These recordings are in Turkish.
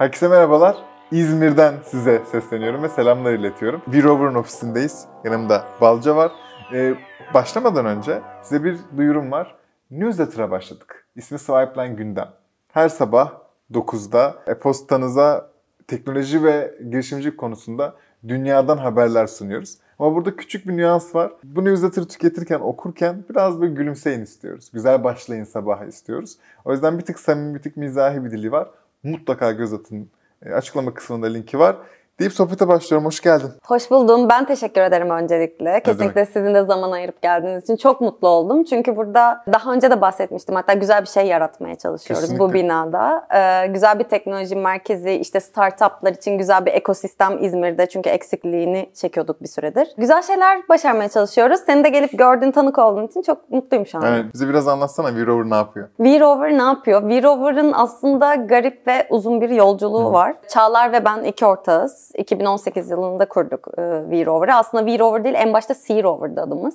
Herkese merhabalar. İzmir'den size sesleniyorum ve selamlar iletiyorum. Bir Rover'ın ofisindeyiz. Yanımda Balca var. Ee, başlamadan önce size bir duyurum var. Newsletter'a başladık. İsmi Swipeline Gündem. Her sabah 9'da e-postanıza teknoloji ve girişimcilik konusunda dünyadan haberler sunuyoruz. Ama burada küçük bir nüans var. Bu newsletter'ı tüketirken, okurken biraz böyle gülümseyin istiyoruz. Güzel başlayın sabaha istiyoruz. O yüzden bir tık samimi, bir tık mizahi bir dili var. Mutlaka göz atın. E, Açıklama kısmında linki var. Deyip sohbete başlıyorum. Hoş geldin. Hoş buldum. Ben teşekkür ederim öncelikle. Kesinlikle sizin de zaman ayırıp geldiğiniz için çok mutlu oldum. Çünkü burada daha önce de bahsetmiştim. Hatta güzel bir şey yaratmaya çalışıyoruz Kesinlikle. bu binada. Ee, güzel bir teknoloji merkezi, işte startuplar için güzel bir ekosistem İzmir'de. Çünkü eksikliğini çekiyorduk bir süredir. Güzel şeyler başarmaya çalışıyoruz. Seni de gelip gördüğün, tanık olduğun için çok mutluyum şu an. Yani bize biraz anlatsana V-Rover ne yapıyor? V-Rover ne yapıyor? V-Rover'ın aslında garip ve uzun bir yolculuğu var. Çağlar ve ben iki ortağız. 2018 yılında kurduk e, V-Rover'ı. Aslında V-Rover değil, en başta Sea Rover'dı adımız.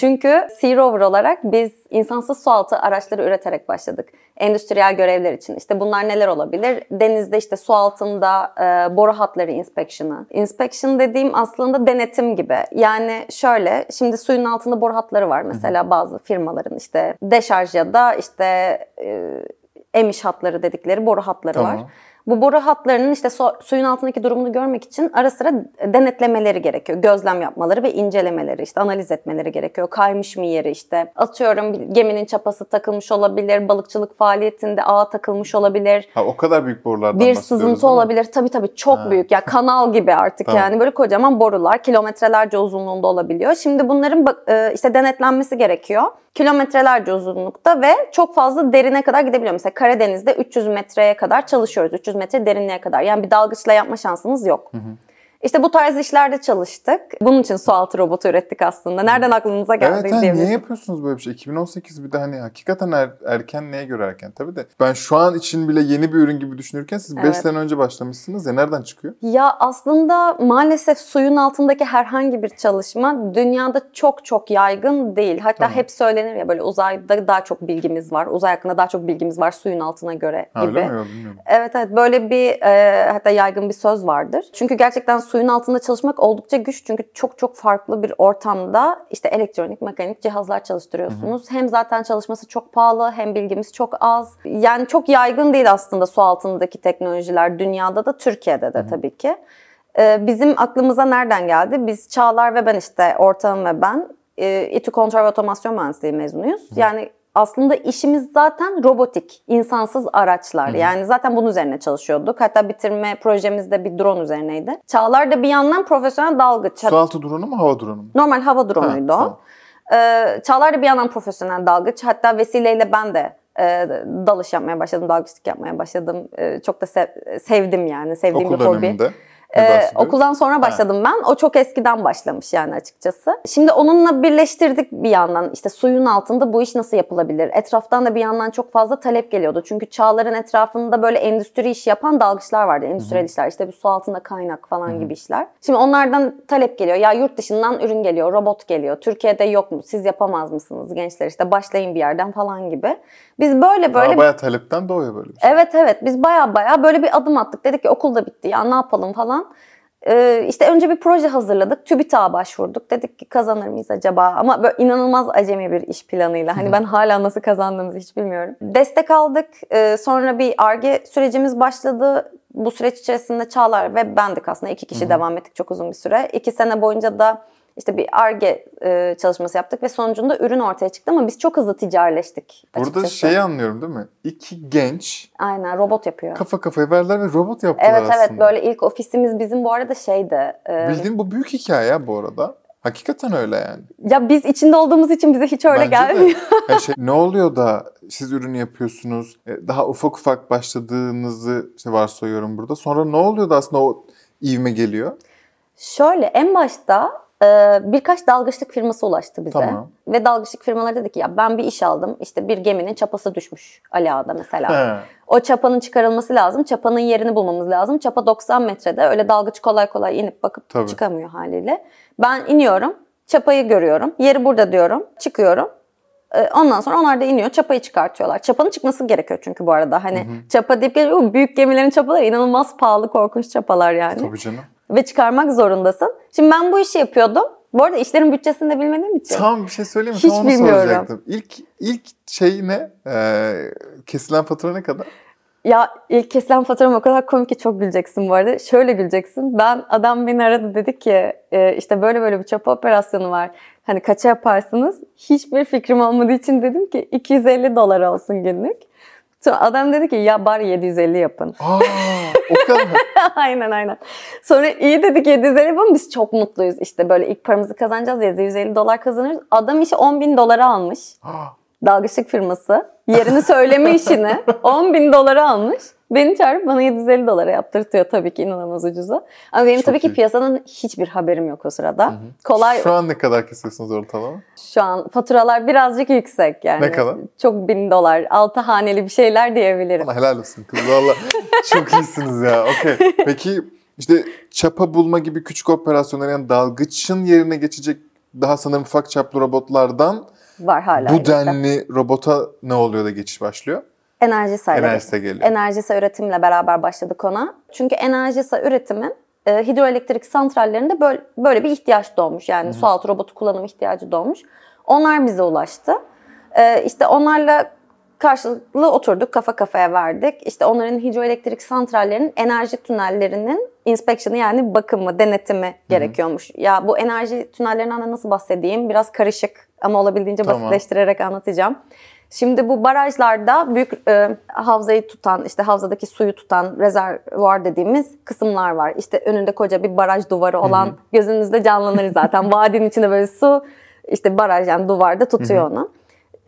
Çünkü Sea Rover olarak biz insansız sualtı araçları üreterek başladık. Endüstriyel görevler için. İşte bunlar neler olabilir? Denizde işte su altında e, boru hatları inspection'ı. Inspection dediğim aslında denetim gibi. Yani şöyle, şimdi suyun altında boru hatları var. Mesela bazı firmaların işte deşarj ya da işte e, emiş hatları dedikleri boru hatları Tamam. var. Bu boru hatlarının işte su- suyun altındaki durumunu görmek için ara sıra denetlemeleri gerekiyor. Gözlem yapmaları ve incelemeleri, işte analiz etmeleri gerekiyor. Kaymış mı yeri işte atıyorum geminin çapası takılmış olabilir, balıkçılık faaliyetinde ağa takılmış olabilir. Ha o kadar büyük borulardan Bir sızıntı olabilir. Tabii tabii çok Ha. büyük. Ya kanal gibi artık Tamam. yani böyle kocaman borular kilometrelerce uzunluğunda olabiliyor. Şimdi bunların e, işte denetlenmesi gerekiyor. Kilometrelerce uzunlukta ve çok fazla derine kadar gidebiliyor. Mesela Karadeniz'de 300 metreye kadar çalışıyoruz. 300 metre derinliğe kadar. Yani bir dalgıçla yapma şansınız yok. İşte bu tarz işlerde çalıştık. Bunun için sualtı robotu ürettik aslında. Nereden aklınıza geldi Evet ha, niye yapıyorsunuz böyle bir şey? 2018 bir de hani hakikaten er- erken neye göre erken? Tabii de ben şu an için bile yeni bir ürün gibi düşünürken siz 5 Evet. sene önce başlamışsınız ya nereden çıkıyor? Ya aslında maalesef suyun altındaki herhangi bir çalışma dünyada çok çok yaygın değil. Hatta Tamam. hep söylenir ya böyle uzayda daha çok bilgimiz var. Uzay hakkında daha çok bilgimiz var suyun altına göre Ha, gibi. öyle mi? Bilmiyorum. Evet evet böyle bir e, hatta yaygın bir söz vardır. Çünkü gerçekten suyun altında çalışmak oldukça güç. Çünkü çok çok farklı bir ortamda işte elektronik, mekanik cihazlar çalıştırıyorsunuz. Hem zaten çalışması çok pahalı hem bilgimiz çok az. Yani çok yaygın değil aslında su altındaki teknolojiler dünyada da Türkiye'de de tabii ki. E, bizim aklımıza nereden geldi? Biz Çağlar ve ben işte ortağım ve ben e, İTÜ Kontrol ve Otomasyon Mühendisliği mezunuyuz. Yani aslında işimiz zaten robotik, insansız araçlar. Yani zaten bunun üzerine çalışıyorduk. Hatta bitirme projemiz de bir drone üzerineydi. Çağlar da bir yandan profesyonel dalgıç. Sualtı drone'u mu hava drone'u mu? Normal hava drone'uydu Ha, o. tamam. Ee, Çağlar da bir yandan profesyonel dalgıç. Hatta vesileyle ben de e, dalış yapmaya başladım, dalgıçlık yapmaya başladım. E, çok da sev- sevdim yani, sevdiğim Okul bir hobi. döneminde. Ee, okuldan sonra başladım ben. O çok eskiden başlamış yani açıkçası. Şimdi onunla birleştirdik bir yandan. İşte suyun altında bu iş nasıl yapılabilir? Etraftan da bir yandan çok fazla talep geliyordu. Çünkü çağların etrafında böyle endüstri iş yapan dalgıçlar vardı. Endüstriyel işler. İşte bir su altında kaynak falan gibi işler. Şimdi onlardan talep geliyor. Ya yurt dışından ürün geliyor, robot geliyor. Türkiye'de yok mu? Siz yapamaz mısınız gençler? İşte başlayın bir yerden falan gibi. Biz böyle böyle Aa, bayağı talepten doğuyor böyle bir şey. Evet evet biz baya baya böyle bir adım attık. Dedik ki okulda bitti ya ne yapalım falan. Ee, işte önce bir proje hazırladık. TÜBİTAK'a başvurduk. Dedik ki kazanır mıyız acaba? Ama böyle inanılmaz acemi bir iş planıyla. Hani ben hala nasıl kazandığımızı hiç bilmiyorum. Destek aldık. Ee, sonra bir ARGE sürecimiz başladı. Bu süreç içerisinde Çağlar ve bendik aslında. iki kişi devam ettik çok uzun bir süre. İki sene boyunca da işte bir ARGE e, çalışması yaptık ve sonucunda ürün ortaya çıktı ama biz çok hızlı ticarileştik Burada açıkçası. şeyi anlıyorum değil mi? İki genç Aynen robot yapıyor. kafa kafaya verdiler ve robot yaptılar Evet aslında. evet böyle ilk ofisimiz bizim bu arada şeydi. e, Bildiğin bu büyük hikaye ya bu arada. Hakikaten öyle yani. ya biz içinde olduğumuz için bize hiç öyle Bence de. gelmiyor. Ya şey, ne oluyor da siz ürünü yapıyorsunuz? e, Daha ufak ufak başladığınızı işte varsayıyorum burada. Sonra ne oluyor da aslında o ivme geliyor? Şöyle en başta e, birkaç dalgıçlık firması ulaştı bize. Tamam. Ve dalgıçlık firmaları dedi ki ya ben bir iş aldım. İşte bir geminin çapası düşmüş Ali Ağa'da mesela. He. O çapanın çıkarılması lazım. Çapanın yerini bulmamız lazım. Çapa 90 metrede. Öyle dalgıç kolay kolay inip bakıp Tabii. çıkamıyor haliyle. Ben iniyorum. Çapayı görüyorum. Yeri burada diyorum. Çıkıyorum. Ee, Ondan sonra onlar da iniyor, çapayı çıkartıyorlar. Çapanın çıkması gerekiyor çünkü bu arada. Hani çapa deyip geliyor, "Oo, büyük gemilerin çapaları inanılmaz pahalı, korkunç çapalar yani. Tabii canım. Ve çıkarmak zorundasın. Şimdi ben bu işi yapıyordum. Bu arada işlerin bütçesini de bilmediğim için. Tam bir şey söyleyeyim mi? Hiç Tam onu bilmiyorum. soracaktım. İlk, ilk şey ne? Ee, kesilen fatura ne kadar? Ya ilk kesilen faturam o kadar komik ki çok güleceksin bu arada. Şöyle güleceksin. Ben adam beni aradı dedi ki e, işte böyle böyle bir çapa operasyonu var. Hani kaça yaparsınız? Hiçbir fikrim olmadığı için dedim ki 250 dolar olsun günlük. Sonra adam dedi ki ya bari 750 yapın. Aa, o kadar. aynen aynen. Sonra iyi dedik 750 yapalım biz çok mutluyuz. İşte böyle ilk paramızı kazanacağız 750 dolar kazanırız. Adam işi 10 bin dolara almış. Aa, dalgıçlık firması yerini söyleme işini 10 bin dolara almış. Beni çağırıp bana 750 dolara yaptırtıyor tabii ki inanılmaz ucuza. Ama benim Çok tabii ki iyi. piyasadan hiçbir haberim yok o sırada. Kolay Şu an ne kadar kesiyorsunuz ortalama? şu an faturalar birazcık yüksek yani. Ne kadar? Çok bin dolar, altı haneli bir şeyler diyebilirim. Ama helal olsun kız valla. Çok iyisiniz ya. Okey. Peki işte çapa bulma gibi küçük operasyonlar yani dalgıçın yerine geçecek daha sanırım ufak çaplı robotlardan Var hala. bu denli robota ne oluyor da geçiş başlıyor? Enerji sayıları. Enerjise geliyor. Enerjisa üretimle beraber başladık ona. Çünkü enerjisa üretimin e, hidroelektrik santrallerinde böyle, böyle bir ihtiyaç doğmuş. Yani su altı robotu kullanım ihtiyacı doğmuş. Onlar bize ulaştı. E, işte onlarla karşılıklı oturduk, kafa kafaya verdik. İşte onların hidroelektrik santrallerinin enerji tünellerinin inspection'ı yani bakımı, denetimi gerekiyormuş. Ya bu enerji tünellerinden de nasıl bahsedeyim? Biraz karışık ama olabildiğince Tamam. basitleştirerek anlatacağım. Şimdi bu barajlarda büyük e, havzayı tutan, işte havzadaki suyu tutan rezervuar dediğimiz kısımlar var. İşte önünde koca bir baraj duvarı olan, gözünüzde canlanır zaten. Vadinin içinde böyle su, işte baraj yani duvarda tutuyor onu.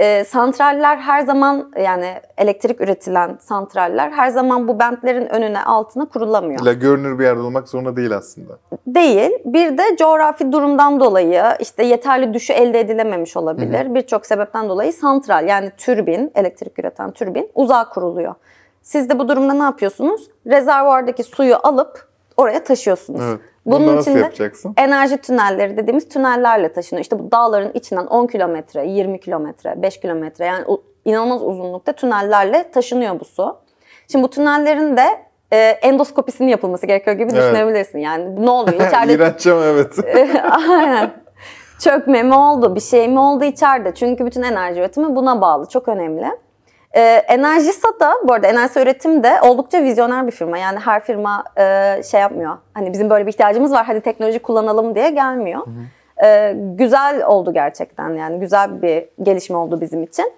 E, santraller her zaman yani elektrik üretilen santraller her zaman bu bentlerin önüne altına kurulamıyor. İlla görünür bir yerde olmak zorunda değil aslında. Değil. Bir de coğrafi durumdan dolayı işte yeterli düşü elde edilememiş olabilir. Birçok sebepten dolayı santral yani türbin, elektrik üreten türbin uzağa kuruluyor. Siz de bu durumda ne yapıyorsunuz? Rezervuardaki suyu alıp oraya taşıyorsunuz. Evet. Bunu nasıl yapacaksın? enerji tünelleri dediğimiz tünellerle taşınıyor. İşte bu dağların içinden 10 kilometre, 20 kilometre, 5 kilometre yani inanılmaz uzunlukta tünellerle taşınıyor bu su. Şimdi bu tünellerin de e, endoskopisinin yapılması gerekiyor gibi Evet. düşünebilirsin. Yani ne oluyor? İçeride İğrenç ama evet. Aynen. Çökme mi oldu, bir şey mi oldu içeride? Çünkü bütün enerji üretimi buna bağlı. Çok önemli. Ee, Enerjisa da bu arada Enerjisa Üretim de oldukça vizyoner bir firma. Yani her firma e, şey yapmıyor. Hani bizim böyle bir ihtiyacımız var hadi teknoloji kullanalım diye gelmiyor. Ee, güzel oldu gerçekten yani güzel bir gelişme oldu bizim için.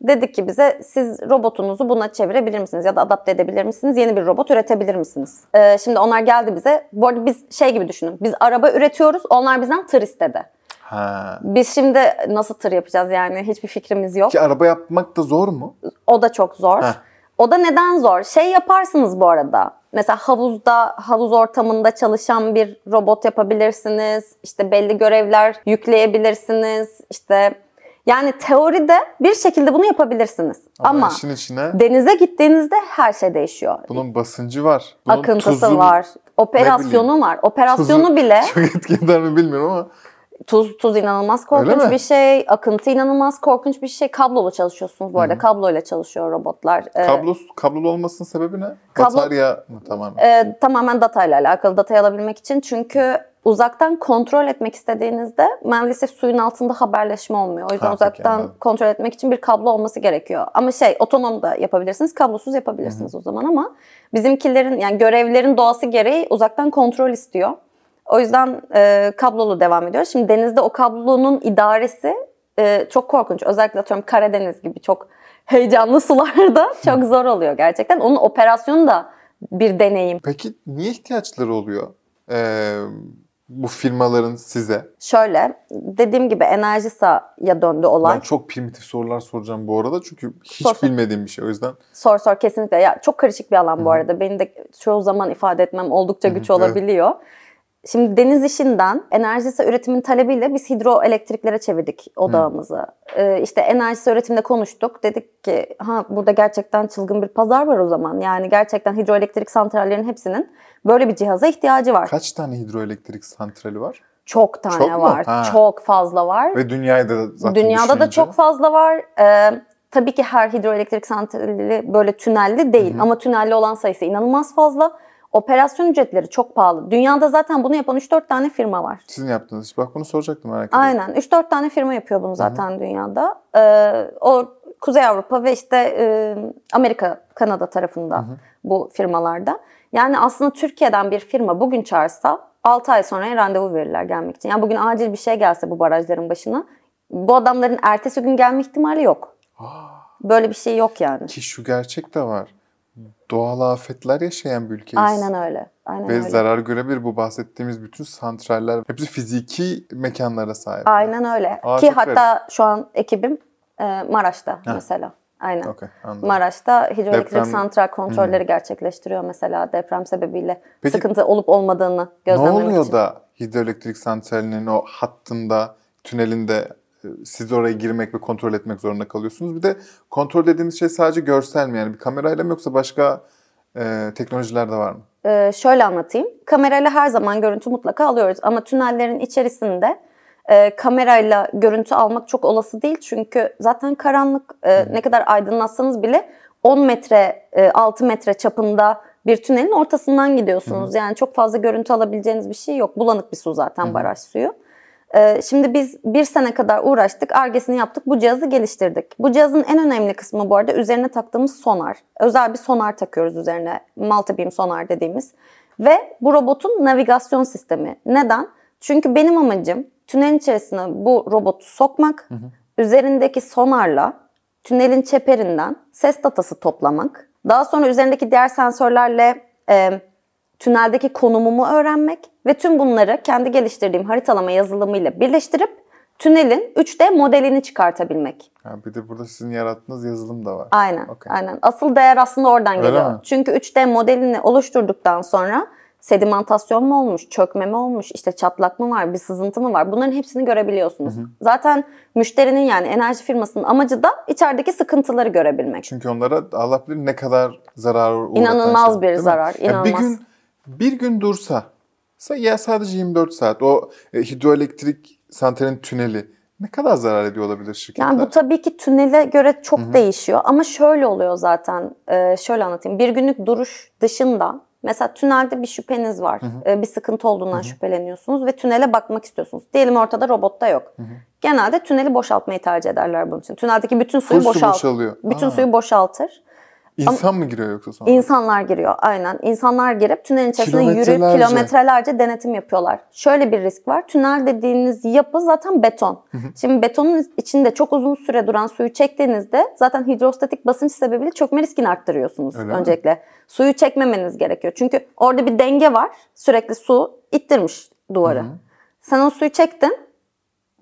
Dedik ki bize siz robotunuzu buna çevirebilir misiniz ya da adapte edebilir misiniz? Yeni bir robot üretebilir misiniz? Ee, şimdi onlar geldi bize. Bu arada biz şey gibi düşünün. Biz araba üretiyoruz. Onlar bizden tır istedi. Ha. Biz şimdi nasıl tır yapacağız yani hiçbir fikrimiz yok. Ki araba yapmak da zor mu? O da çok zor. Heh. O da neden zor? Şey yaparsınız bu arada. Mesela havuzda, havuz ortamında çalışan bir robot yapabilirsiniz. İşte belli görevler yükleyebilirsiniz. İşte yani teoride bir şekilde bunu yapabilirsiniz. Ama, işin içine denize gittiğinizde her şey değişiyor. bunun basıncı var. Bunun Akıntısı tuzu- var. Operasyonu var. Operasyonu tuzu- bile Çok etki eder mi bilmiyorum ama Tuz tuz inanılmaz korkunç bir şey. Akıntı inanılmaz korkunç bir şey. Kablolu çalışıyorsunuz bu arada. Kabloyla çalışıyor robotlar. Ee, kablo, kablolu olmasının sebebi ne? Kablo- Batarya mı tamamen? e, tamamen datayla alakalı. Datayı alabilmek için. Çünkü uzaktan kontrol etmek istediğinizde maalesef suyun altında haberleşme olmuyor. O yüzden Ha, uzaktan anladım. kontrol etmek için bir kablo olması gerekiyor. Ama şey otonom da yapabilirsiniz. Kablosuz yapabilirsiniz o zaman ama bizimkilerin yani görevlerin doğası gereği uzaktan kontrol istiyor. O yüzden e, kablolu devam ediyoruz. Şimdi denizde o kablonun idaresi e, çok korkunç. Özellikle atıyorum Karadeniz gibi çok heyecanlı sularda çok zor oluyor gerçekten. Onun operasyonu da bir deneyim. Peki niye ihtiyaçları oluyor? Ee, bu firmaların size. Şöyle dediğim gibi Enerjisa'ya döndü olay. Ben çok primitif sorular soracağım bu arada çünkü hiç Sor, bilmediğim bir şey o yüzden. Sor sor kesinlikle. Ya çok karışık bir alan bu arada. Benim de çoğu zaman ifade etmem oldukça güç evet. olabiliyor. Şimdi deniz işinden enerjisi üretimin talebiyle biz hidroelektriklere çevirdik odağımızı. Ee, işte enerjisi üretimde konuştuk. Dedik ki ha burada gerçekten çılgın bir pazar var o zaman. Yani gerçekten hidroelektrik santrallerin hepsinin böyle bir cihaza ihtiyacı var. Kaç tane hidroelektrik santrali var? Çok tane Çok var. Ha. Çok fazla var. Ve dünyada da zaten Dünyada da düşününce- çok fazla var. Ee, tabii ki her hidroelektrik santrali böyle tünelli değil ama tünelli olan sayısı inanılmaz fazla. Operasyon ücretleri çok pahalı. Dünyada zaten bunu yapan 3-4 tane firma var. Sizin yaptığınız iş. Bak bunu soracaktım merak ediyorum. Aynen. 3-4 tane firma yapıyor bunu zaten dünyada. Ee, o Kuzey Avrupa ve işte e, Amerika, Kanada tarafında bu firmalarda. Yani aslında Türkiye'den bir firma bugün çağırsa 6 ay sonra randevu verirler gelmek için. Yani bugün acil bir şey gelse bu barajların başına bu adamların ertesi gün gelme ihtimali yok. Böyle bir şey yok yani. Ki şu gerçek de var. Doğal afetler yaşayan bir ülkeyiz. Aynen öyle. Aynen Ve öyle. zarar görebilir bu bahsettiğimiz bütün santraller. Hepsi fiziki mekanlara sahip. Aynen öyle. Aa, Ki hatta şu an ekibim e, Maraş'ta mesela. Aynen. Anladım. Maraş'ta hidroelektrik Deprem- Hmm. santral kontrolleri gerçekleştiriyor mesela deprem sebebiyle Peki- sıkıntı olup olmadığını Ne gözlemlemek oluyor için. da hidroelektrik santralinin o hattında, tünelinde siz oraya girmek ve kontrol etmek zorunda kalıyorsunuz. Bir de kontrol dediğimiz şey sadece görsel mi? Yani bir kamerayla mı yoksa başka e, teknolojiler de var mı? Ee, şöyle anlatayım. Kamerayla her zaman görüntü mutlaka alıyoruz ama tünellerin içerisinde e, kamerayla görüntü almak çok olası değil. Çünkü zaten karanlık e, ne kadar aydınlatsanız bile 10 metre, e, 6 metre çapında bir tünelin ortasından gidiyorsunuz. Yani çok fazla görüntü alabileceğiniz bir şey yok. Bulanık bir su zaten baraj suyu. Ee, Şimdi biz bir sene kadar uğraştık, argesini yaptık, bu cihazı geliştirdik. Bu cihazın en önemli kısmı bu arada üzerine taktığımız sonar. Özel bir sonar takıyoruz üzerine, multi-beam sonar dediğimiz. Ve bu robotun navigasyon sistemi. Neden? Çünkü benim amacım tünelin içerisine bu robotu sokmak, üzerindeki sonarla tünelin çeperinden ses datası toplamak, daha sonra üzerindeki diğer sensörlerle e, tüneldeki konumumu öğrenmek ve tüm bunları kendi geliştirdiğim haritalama yazılımıyla birleştirip tünelin 3D modelini çıkartabilmek. Ha, bir de burada sizin yarattığınız yazılım da var. Aynen, Okey. aynen. Asıl değer aslında oradan Öyle geliyor. mi? Çünkü 3D modelini oluşturduktan sonra sedimentasyon mu olmuş, çökme mi olmuş, işte çatlak mı var, bir sızıntı mı var bunların hepsini görebiliyorsunuz. Zaten müşterinin yani enerji firmasının amacı da içerideki sıkıntıları görebilmek. Çünkü onlara Allah bilir ne kadar zarar uğratan İnanılmaz şey, bir zarar, Ya bir inanılmaz. gün bir gün dursa sa- ya sadece 24 saat o e, hidroelektrik santralin tüneli ne kadar zarar ediyor olabilir şirketler? Yani bu tabii ki tünele göre çok değişiyor ama şöyle oluyor zaten. Ee, şöyle anlatayım. Bir günlük duruş dışında mesela tünelde bir şüpheniz var. Ee, bir sıkıntı olduğundan şüpheleniyorsunuz ve tünele bakmak istiyorsunuz. Diyelim ortada robotta yok. Genelde tüneli boşaltmayı tercih ederler bunun için. Tüneldeki bütün suyu Full su boşalt. boşalıyor. Bütün Aa. suyu boşaltır. İnsan mı giriyor yoksa sonra? İnsanlar giriyor aynen. İnsanlar girip tünelin içerisinde yürüyüp Kilometrelerce. denetim yapıyorlar. Şöyle bir risk var. Tünel dediğiniz yapı zaten beton. Şimdi betonun içinde çok uzun süre duran suyu çektiğinizde zaten hidrostatik basınç sebebiyle çökme riskini arttırıyorsunuz Öyle mi? öncelikle. Suyu çekmemeniz gerekiyor. Çünkü orada bir denge var. Sürekli su ittirmiş duvarı. Sen o suyu çektin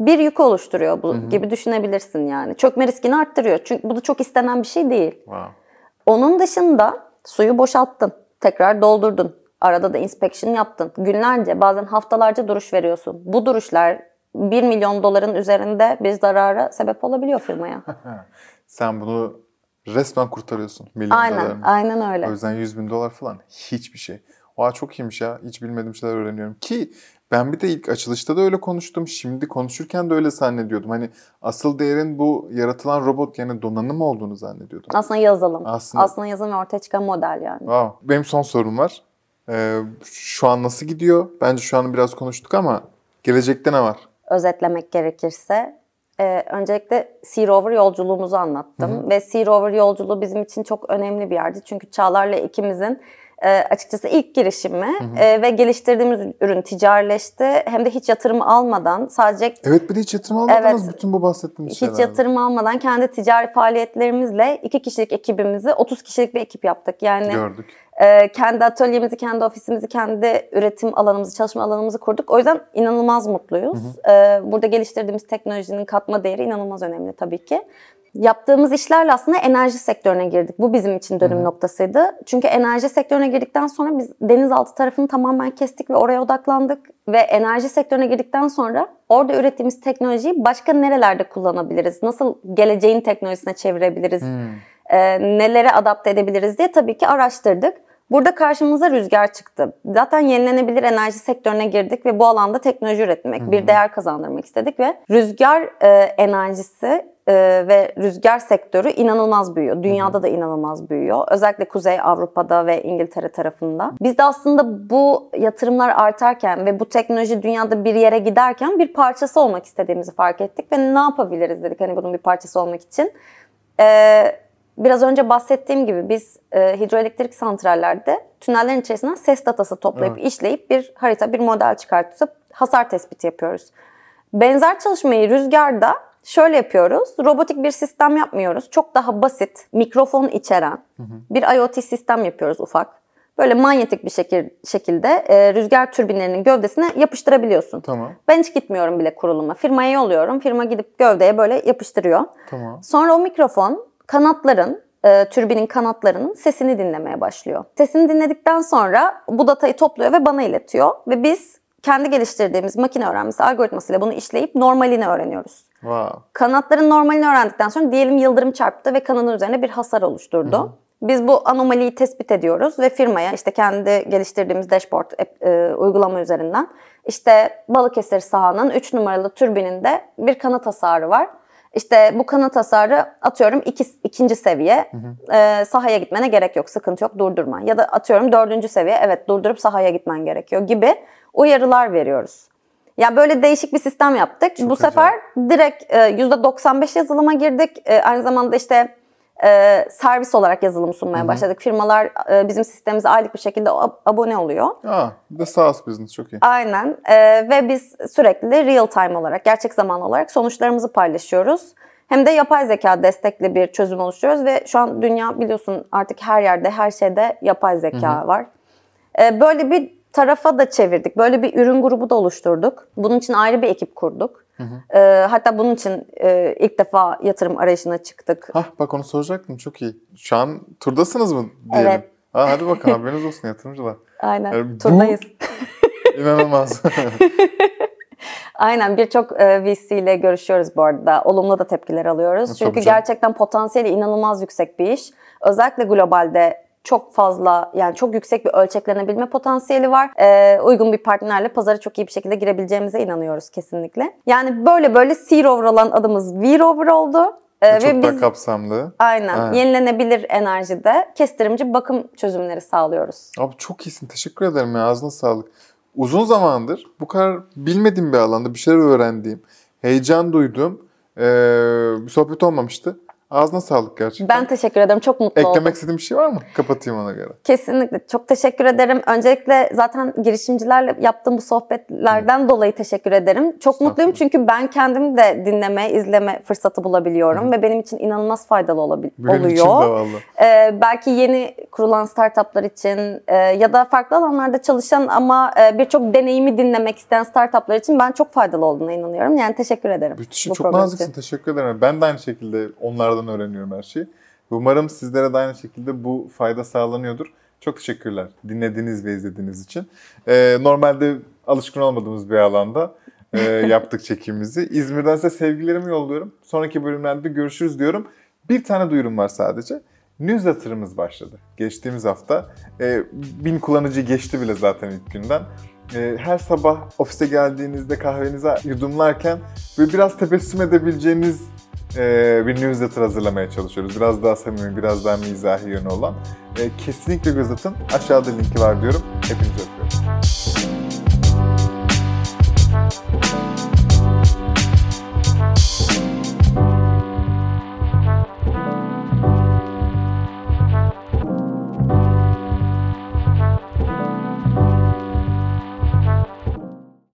bir yük oluşturuyor bu gibi düşünebilirsin yani. Çökme riskini arttırıyor. Çünkü bu da çok istenen bir şey değil. Wow. Onun dışında suyu boşalttın. Tekrar doldurdun. Arada da inspection yaptın. Günlerce bazen haftalarca duruş veriyorsun. Bu duruşlar 1 milyon doların üzerinde bir zarara sebep olabiliyor firmaya. Sen bunu resmen kurtarıyorsun milyon aynen, dolarını. aynen öyle. O yüzden 100 bin dolar falan hiçbir şey. Oha çok iyiymiş ya. Hiç bilmediğim şeyler öğreniyorum. Ki ben bir de ilk açılışta da öyle konuştum. Şimdi konuşurken de öyle zannediyordum. Hani asıl değerin bu yaratılan robot yani donanım olduğunu zannediyordum. Aslında yazılım. Aslında- Aslında, yazılım ve ortaya çıkan model yani. Wow. Benim son sorum var. Ee, şu an nasıl gidiyor? Bence şu an biraz konuştuk ama gelecekte ne var? özetlemek gerekirse e, öncelikle Sea Rover yolculuğumuzu anlattım. Ve Sea Rover yolculuğu bizim için çok önemli bir yerdi. Çünkü Çağlar'la ikimizin e, açıkçası ilk girişimi e, ve geliştirdiğimiz ürün ticarileşti. Hem de hiç yatırım almadan sadece Evet bir de hiç yatırım almadınız Evet. bütün bu bahsettiğimiz hiç şeylerden. yatırım almadan kendi ticari faaliyetlerimizle iki kişilik ekibimizi 30 kişilik bir ekip yaptık. Yani Gördük. ee, kendi atölyemizi, kendi ofisimizi, kendi üretim alanımızı, çalışma alanımızı kurduk. O yüzden inanılmaz mutluyuz. Ee, burada geliştirdiğimiz teknolojinin katma değeri inanılmaz önemli tabii ki. Yaptığımız işlerle aslında enerji sektörüne girdik. Bu bizim için dönüm noktasıydı. Çünkü enerji sektörüne girdikten sonra biz denizaltı tarafını tamamen kestik ve oraya odaklandık. Ve enerji sektörüne girdikten sonra orada ürettiğimiz teknolojiyi başka nerelerde kullanabiliriz? Nasıl geleceğin teknolojisine çevirebiliriz? e, nelere adapte edebiliriz diye tabii ki araştırdık. Burada karşımıza rüzgar çıktı. Zaten yenilenebilir enerji sektörüne girdik ve bu alanda teknoloji üretmek, bir değer kazandırmak istedik ve rüzgar e, enerjisi e, ve rüzgar sektörü inanılmaz büyüyor. Dünyada da inanılmaz büyüyor. Özellikle Kuzey Avrupa'da ve İngiltere tarafında. Biz de aslında bu yatırımlar artarken ve bu teknoloji dünyada bir yere giderken bir parçası olmak istediğimizi fark ettik ve ne yapabiliriz dedik hani bunun bir parçası olmak için. Ee, biraz önce bahsettiğim gibi biz e, hidroelektrik santrallerde tünellerin içerisinden ses datası toplayıp işleyip bir harita, bir model çıkartıp hasar tespiti yapıyoruz. Benzer çalışmayı rüzgarda şöyle yapıyoruz. Robotik bir sistem yapmıyoruz. Çok daha basit, mikrofon içeren bir IoT sistem yapıyoruz ufak. Böyle manyetik bir şekil, şekilde e, rüzgar türbinlerinin gövdesine yapıştırabiliyorsun. Tamam. Ben hiç gitmiyorum bile kuruluma. Firmaya yolluyorum. Firma gidip gövdeye böyle yapıştırıyor. Tamam. Sonra o mikrofon kanatların, e, türbinin kanatlarının sesini dinlemeye başlıyor. Sesini dinledikten sonra bu datayı topluyor ve bana iletiyor. Ve biz kendi geliştirdiğimiz makine öğrenmesi algoritmasıyla bunu işleyip normalini öğreniyoruz. Wow. Kanatların normalini öğrendikten sonra diyelim yıldırım çarptı ve kanadın üzerine bir hasar oluşturdu. Biz bu anomaliyi tespit ediyoruz ve firmaya işte kendi geliştirdiğimiz dashboard app, e, uygulama üzerinden işte Balıkesir sahanın 3 numaralı türbininde bir kanat hasarı var. İşte bu kanat hasarı atıyorum iki, ikinci seviye e, sahaya gitmene gerek yok sıkıntı yok durdurma. Ya da atıyorum dördüncü seviye evet durdurup sahaya gitmen gerekiyor gibi uyarılar veriyoruz. Ya böyle değişik bir sistem yaptık. Bu sefer direkt e, %95 yazılıma girdik. E, aynı zamanda işte e, servis olarak yazılım sunmaya başladık. Firmalar e, bizim sistemimize aylık bir şekilde ab- abone oluyor. Aa, bir de SaaS business çok iyi. Aynen E, ve biz sürekli real time olarak, gerçek zaman olarak sonuçlarımızı paylaşıyoruz. Hem de yapay zeka destekli bir çözüm oluşturuyoruz ve şu an dünya biliyorsun artık her yerde, her şeyde yapay zeka var. E, böyle bir tarafa da çevirdik. Böyle bir ürün grubu da oluşturduk. Bunun için ayrı bir ekip kurduk. E, hatta bunun için e, ilk defa yatırım arayışına çıktık. Hah bak onu soracaktım çok iyi. Şu an turdasınız mı diyelim? Evet. Ha, hadi bakalım haberiniz olsun yatırımcılar. Aynen, Yani bu- turdayız. İnanılmaz. Aynen birçok e, VC ile görüşüyoruz bu arada. Olumlu da tepkiler alıyoruz. Tabii Çünkü canım. gerçekten potansiyeli inanılmaz yüksek bir iş. Özellikle globalde çok fazla yani çok yüksek bir ölçeklenebilme potansiyeli var. E, uygun bir partnerle pazara çok iyi bir şekilde girebileceğimize inanıyoruz kesinlikle. Yani böyle böyle C-Rover olan adımız V-Rover oldu. E, çok daha kapsamlı. aynen Aynen. yenilenebilir enerjide kestirimci bakım çözümleri sağlıyoruz. Abi çok iyisin. Teşekkür ederim ya. Ağzına sağlık. Uzun zamandır bu kadar bilmediğim bir alanda bir şeyler öğrendiğim, heyecan duyduğum eee, bir sohbet olmamıştı. Ağzına sağlık gerçekten. Ben teşekkür ederim. Çok mutlu oldum. Eklemek istediğim bir şey var mı? Kapatayım ona göre. Kesinlikle. Çok teşekkür ederim. Öncelikle zaten girişimcilerle yaptığım bu sohbetlerden dolayı teşekkür ederim. Çok mutluyum çünkü ben kendim de dinleme, izleme fırsatı bulabiliyorum ve benim için inanılmaz faydalı olabil- Benim için de oluyor. Ee, belki yeni kurulan startuplar için e, ya da farklı alanlarda çalışan ama e, birçok deneyimi dinlemek isteyen startuplar için ben çok faydalı olduğuna inanıyorum. Yani teşekkür ederim. Müthiş, bu çok naziksin. Teşekkür ederim. Ben de aynı şekilde onlardan öğreniyorum her şeyi. Umarım sizlere de aynı şekilde bu fayda sağlanıyordur. Çok teşekkürler dinlediğiniz ve izlediğiniz için. Ee, normalde alışkın olmadığımız bir alanda e, yaptık çekimimizi. İzmir'den size sevgilerimi yolluyorum. Sonraki bölümlerde görüşürüz diyorum. Bir tane duyurum var sadece. Newsletter'ımız başladı. Geçtiğimiz hafta. E, bin kullanıcı geçti bile zaten ilk günden. E, her sabah ofise geldiğinizde kahvenizi yudumlarken böyle biraz tebessüm edebileceğiniz e, bir newsletter hazırlamaya çalışıyoruz. Biraz daha samimi, biraz daha mizahi yönü olan. E, kesinlikle göz atın. Aşağıda linki var diyorum. Hepinizi öpüyorum.